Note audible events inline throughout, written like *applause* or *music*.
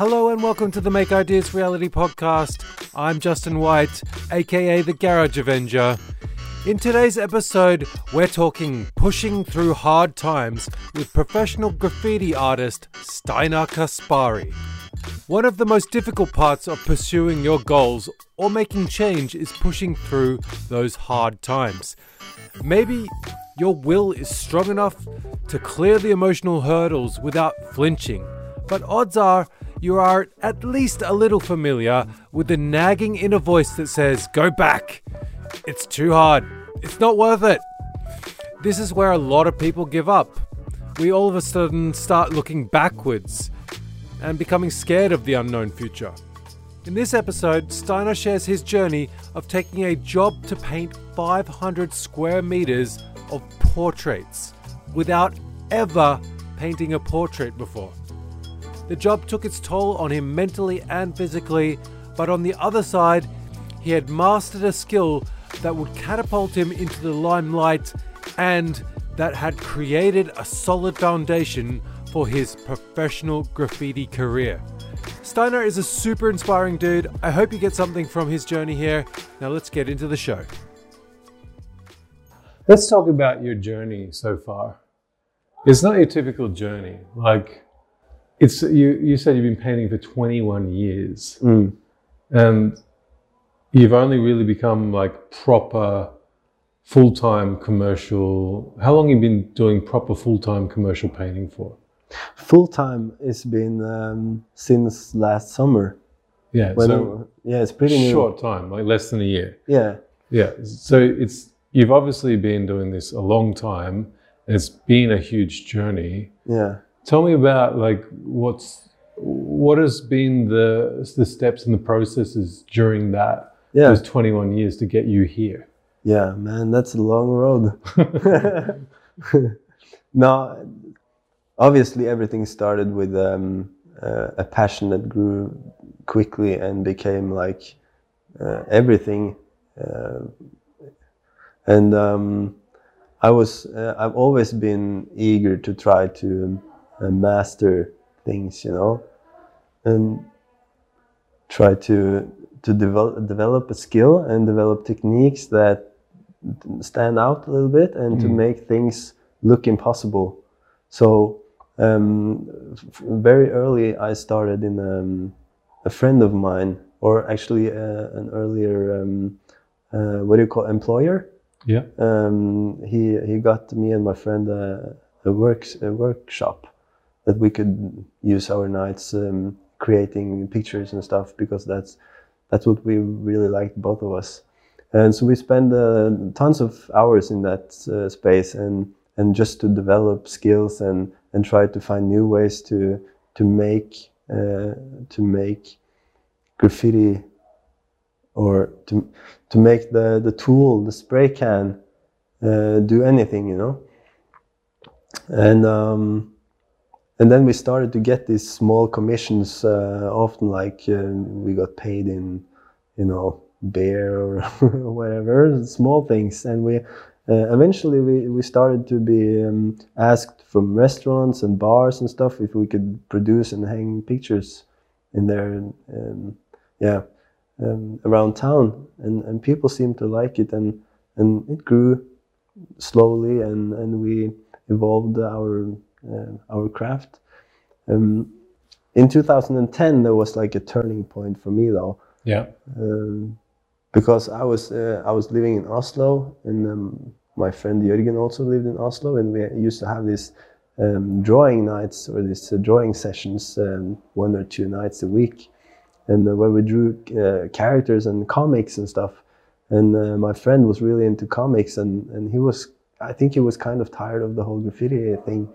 Hello and welcome to the Make Ideas Reality podcast. I'm Justin White, aka the Garage Avenger. In today's episode, we're talking pushing through hard times with professional graffiti artist Steinar Kaspari. One of the most difficult parts of pursuing your goals or making change is pushing through those hard times. Maybe your will is strong enough to clear the emotional hurdles without flinching, but odds are you are at least a little familiar with the nagging inner voice that says, Go back! It's too hard. It's not worth it. This is where a lot of people give up. We all of a sudden start looking backwards and becoming scared of the unknown future. In this episode, Steinar shares his journey of taking a job to paint 500 square meters of portraits without ever painting a portrait before. The job took its toll on him mentally and physically, but on the other side, he had mastered a skill that would catapult him into the limelight and that had created a solid foundation for his professional graffiti career. Steinar is a super inspiring dude. I hope you get something from his journey here. Now let's get into the show. Let's talk about your journey so far. It's not your typical journey. Like it's you you said you've been painting for 21 years. Mm. And you've only really become like proper full-time commercial. How long have you been doing proper full-time commercial painting for? Full time it's been um, since last summer. Yeah, When so yeah, it's pretty new. short time, like less than a year. Yeah, Yeah. So it's you've obviously been doing this a long time. It's been a huge journey. yeah. Tell me about like what's what has been the the steps and the processes during that Yeah, those 21 years to get you here. yeah, man, that's a long road. *laughs* *laughs* no, obviously everything started with um, uh, a passion that grew quickly and became like uh, everything. Uh, and um, I was, uh, I've always been eager to try to uh, master things, you know, and try to to develop develop a skill and develop techniques that stand out a little bit and to Mm. make things look impossible. So um, very early, I started in um, a friend of mine, or actually uh, an earlier um, uh, what do you call employer? Yeah. um, he he got me and my friend a, a work a workshop that we could use our nights um, creating pictures and stuff because that's that's what we really liked both of us. And so we spent uh, tons of hours in that uh, space and and just to develop skills and and try to find new ways to to make uh, to make graffiti or to to make the the tool the spray can uh, do anything you know? And um, and then we started to get these small commissions uh, often like uh, we got paid in you know beer or *laughs* whatever small things. And we uh, eventually we, we started to be um, asked from restaurants and bars and stuff if we could produce and hang pictures in there um, yeah um, around town. And, and people seemed to like it and and it grew slowly and, and we evolved our our craft um, in 2010 there was like a turning point for me though Yeah. um, because I was uh, I was living in Oslo, and um, my friend Jørgen also lived in Oslo, and we used to have these um, drawing nights or these uh, drawing sessions, um, one or two nights a week, and uh, where we drew uh, characters and comics and stuff. And uh, my friend was really into comics, and, and he was I think he was kind of tired of the whole graffiti thing.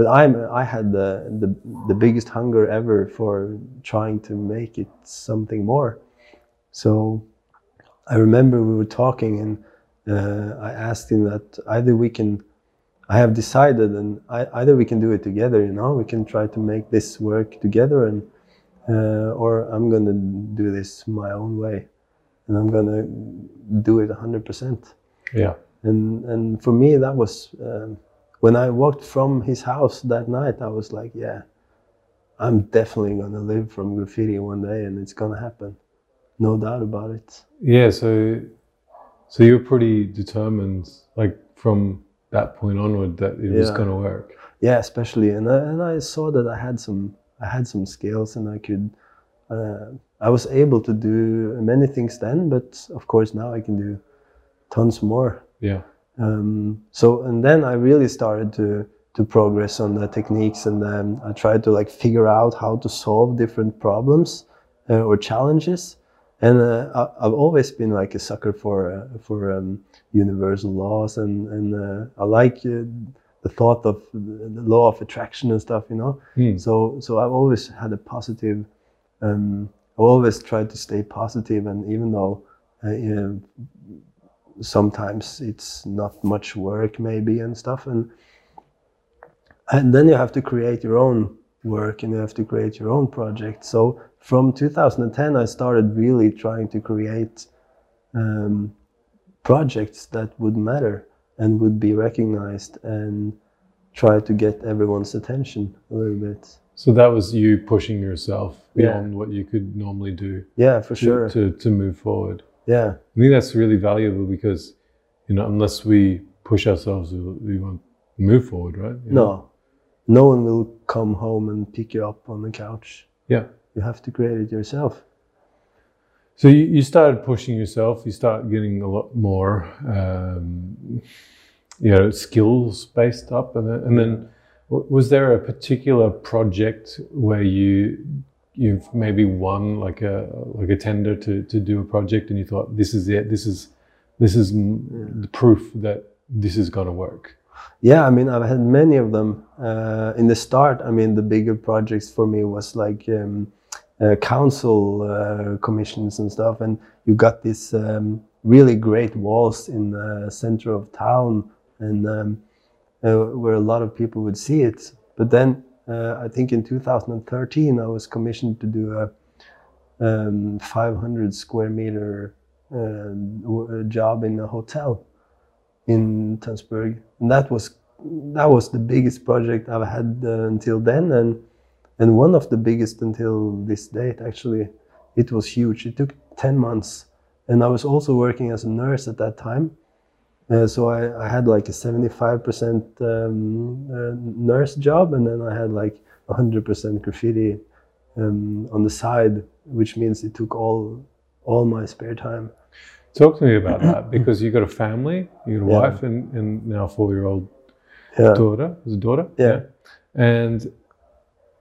But I'm I had the, the the biggest hunger ever for trying to make it something more. So I remember we were talking, and uh, I asked him that either we can, I have decided, and I, either we can do it together. You know, we can try to make this work together, and uh, or I'm gonna do this my own way, and I'm gonna do it hundred percent. Yeah. And and for me, that was um, when I walked from his house that night. I was like, yeah, I'm definitely gonna live from graffiti one day, and it's gonna happen, no doubt about it. Yeah, so so you're pretty determined, like from that point onward, that it was going to work. Yeah, especially, and I, and I saw that I had some I had some skills, and I could. Uh, I was able to do many things then, but of course now I can do tons more. Yeah, Um, so and then I really started to to progress on the techniques, and then I tried to like figure out how to solve different problems uh, or challenges. And uh, I, I've always been like a sucker for uh, for um, universal laws, and and uh, I like uh, the thought of the law of attraction and stuff, you know. Hmm. So so I've always had a positive. Um, I always tried to stay positive, and even though uh, you know, sometimes it's not much work maybe and stuff and and then you have to create your own work and you have to create your own project so from 2010 i started really trying to create um, projects that would matter and would be recognized and try to get everyone's attention a little bit so that was you pushing yourself Yeah. beyond what you could normally do yeah for to, sure to to move forward. Yeah I think that's really valuable because you know unless we push ourselves, we, won't move forward, right? You know? no no one will come home and pick you up on the couch Yeah. you have to create it yourself So you, you started pushing yourself. You start getting a lot more, um, you know, skills based up, and then, and then was there a particular project where you you've maybe won like a like a tender to to do a project, and you thought this is it, this is this is m the proof that this is gonna work. Yeah, I mean, I've had many of them. Uh, in the start, I mean, the bigger projects for me was like um, uh, council uh, commissions and stuff, and you got these um, really great walls in the center of town, and um, uh, where a lot of people would see it. But then, uh, I think in 2013, I was commissioned to do a um, 500 square meter uh, job in a hotel in Tønsberg, and that was that was the biggest project I've had uh, until then, and and one of the biggest until this date. Actually, it was huge. It took ten months, and I was also working as a nurse at that time. Uh, so I, I had like a seventy-five percent um, uh, nurse job, and then I had like hundred percent graffiti um, on the side, which means it took all all my spare time. Talk to me about that *clears throat* because you got a family, you got a Yeah. wife, and, and now four year old Yeah, daughter. Is it daughter? Yeah. And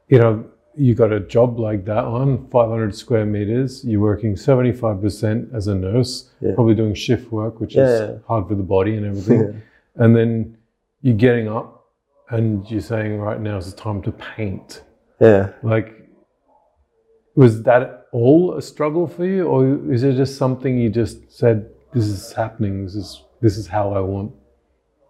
you know, you got a job like that on 500 square meters. You're working 75% as a nurse, Yeah. probably doing shift work, which Yeah, is yeah. hard for the body and everything. And then you're getting up and you're saying, right now is the time to paint. yeah. Like, was that all a struggle for you, or is it just something you just said, "This is happening. This is this is how I want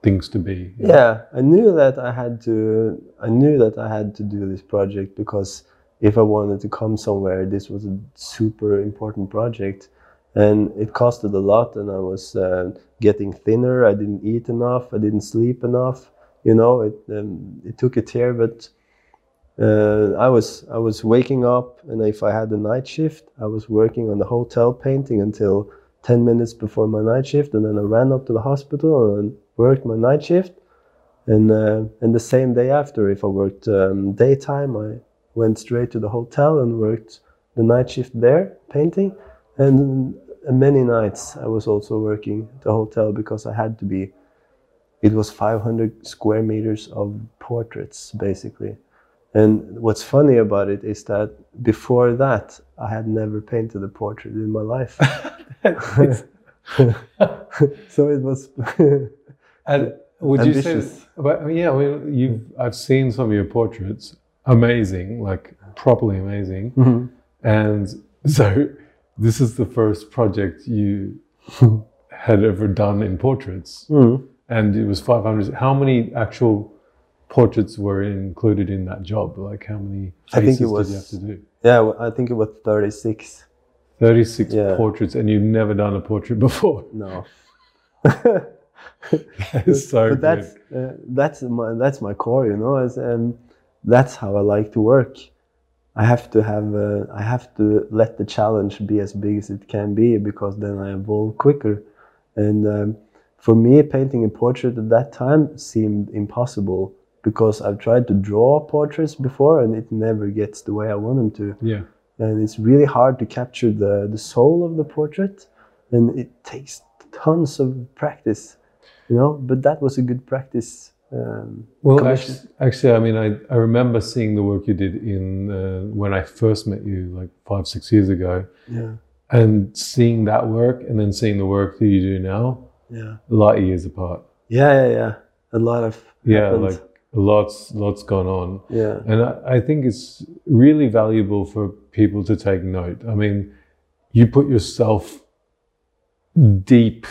things to be"? know? Yeah, I knew that I had to. I knew that I had to do this project because if I wanted to come somewhere, this was a super important project, and it costed a lot. And I was uh, getting thinner. I didn't eat enough. I didn't sleep enough. You know, it um, it took a tear, but. Uh, I was I was waking up, and if I had a night shift, I was working on the hotel painting until ten minutes before my night shift, and then I ran up to the hospital and worked my night shift, and uh, and the same day after, if I worked um, daytime, I went straight to the hotel and worked the night shift there painting, and, and many nights I was also working at the hotel because I had to be. It was 500 square meters of portraits basically. And what's funny about it is that before that, I had never painted a portrait in my life. *laughs* *laughs* so it was. *laughs* And would you say? But yeah, I mean, you've I've seen some of your portraits, amazing, like properly amazing. Mhm. And so, this is the first project you *laughs* had ever done in portraits, Mhm. and it was 500. How many actual portraits were included in that job? Like, how many I faces think it was- did you have to do? Yeah, I think it was 36. 36 Yeah. portraits, and you've never done a portrait *laughs* before. No. *laughs* *laughs* So but that's uh, that's my that's my core, you know. As, um, that's how I like to work. I have to have uh, I have to let the challenge be as big as it can be because then I evolve quicker. And um, for me, painting a portrait at that time seemed impossible because I've tried to draw portraits before and it never gets the way I want them to. Yeah. And it's really hard to capture the, the soul of the portrait and it takes tons of practice, you know. But that was a good practice. Um, Well, actually, actually, I mean, I, I remember seeing the work you did in uh, when I first met you, like five, six years ago, yeah, and seeing that work and then seeing the work that you do now, yeah, a lot of years apart. yeah, yeah, yeah. A lot of Yeah, happened. like lots, lots gone on. yeah, And I, I think it's really valuable for people to take note. I mean, you put yourself deep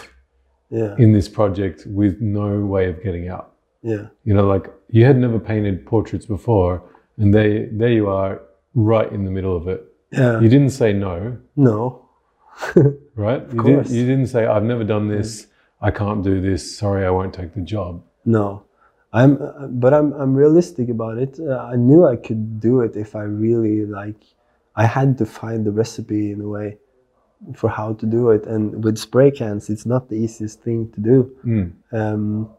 yeah, in this project with no way of getting out. yeah, You know, like you had never painted portraits before, and there, there you are, right in the middle of it. yeah. You didn't say no, No, *laughs* right? you, course. Didn't, you didn't say, I've never done this, I can't do this, sorry, I won't take the job. no. I'm, but I'm, I'm realistic about it. Uh, I knew I could do it if I really like. I had to find the recipe in a way for how to do it, and with spray cans, it's not the easiest thing to do. Mm. Um,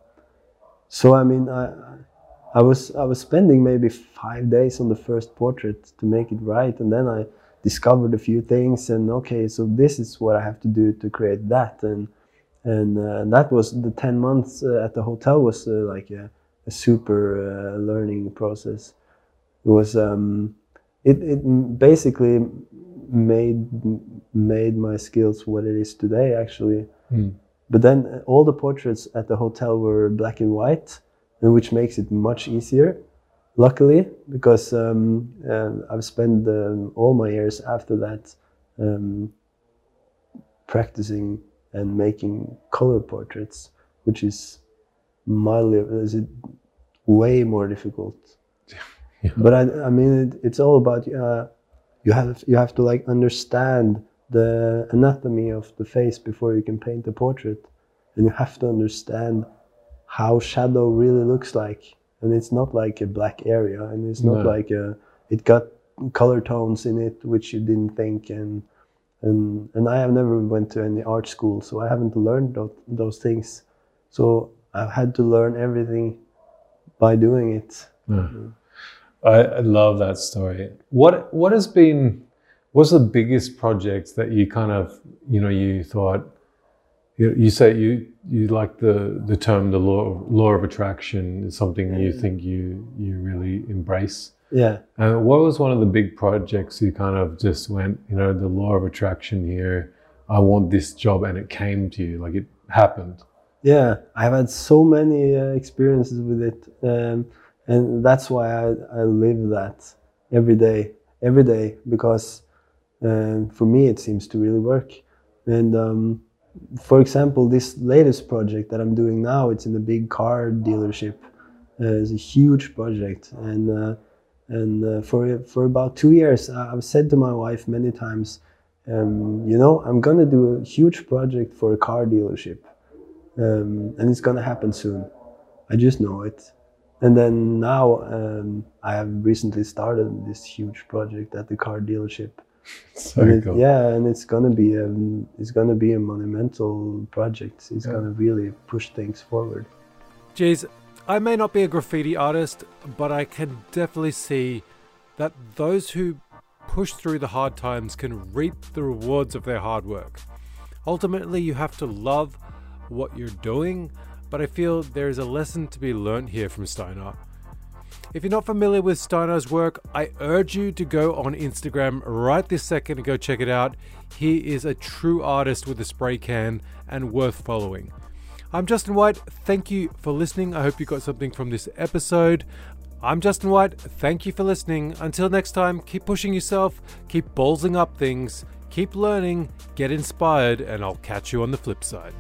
so I mean, I, I was I was spending maybe five days on the first portrait to make it right, and then I discovered a few things, and okay, so this is what I have to do to create that, and and uh, that was the ten months uh, at the hotel was uh, like a, a super uh, learning process. It was um, it it basically made made my skills what it is today actually. Mm. But then uh, all the portraits at the hotel were black and white, and which makes it much easier. Luckily, because um, uh, I've spent um, all my years after that um, practicing and making color portraits, which is mildly is it way more difficult. *laughs* Yeah. But I, I mean, it, it's all about uh, you have you have to like understand the anatomy of the face before you can paint a portrait, and you have to understand how shadow really looks like. And it's not like a black area, and it's not No. like a it got color tones in it which you didn't think and and and I have never went to any art school, so I haven't learned those, those things. So I've had to learn everything by doing it. Yeah. Mm. I, I love that story. What what has been what's the biggest project that you kind of you know you thought you, you say you you like the the term the law law of attraction is something you think you you really embrace. Yeah. And what was one of the big projects you kind of just went you know the law of attraction here. I want this job, and it came to you like it happened. Yeah, I've had so many uh, experiences with it, um, and that's why I, I live that every day, every day, because um, for me it seems to really work. And um, for example, this latest project that I'm doing now, it's in a big car dealership. Uh, it's a huge project, and uh, and uh, for for about two years, I've said to my wife many times, um, you know, I'm gonna do a huge project for a car dealership um, and it's gonna happen soon. I just know it. And then now um, I have recently started this huge project at the car dealership. *laughs* So And it- cool. Yeah, and it's gonna be a it's gonna be a monumental project. It's Yeah. gonna really push things forward. Geez, I may not be a graffiti artist, but I can definitely see that those who push through the hard times can reap the rewards of their hard work. Ultimately, you have to love what you're doing, but I feel there is a lesson to be learnt here from Steinar. If you're not familiar with Steinar's work, I urge you to go on Instagram right this second and go check it out. He is a true artist with a spray can and worth following. I'm Justin White. Thank you for listening. I hope you got something from this episode. I'm Justin White. Thank you for listening. Until next time, keep pushing yourself, keep ballsing up things, keep learning, get inspired, and I'll catch you on the flip side.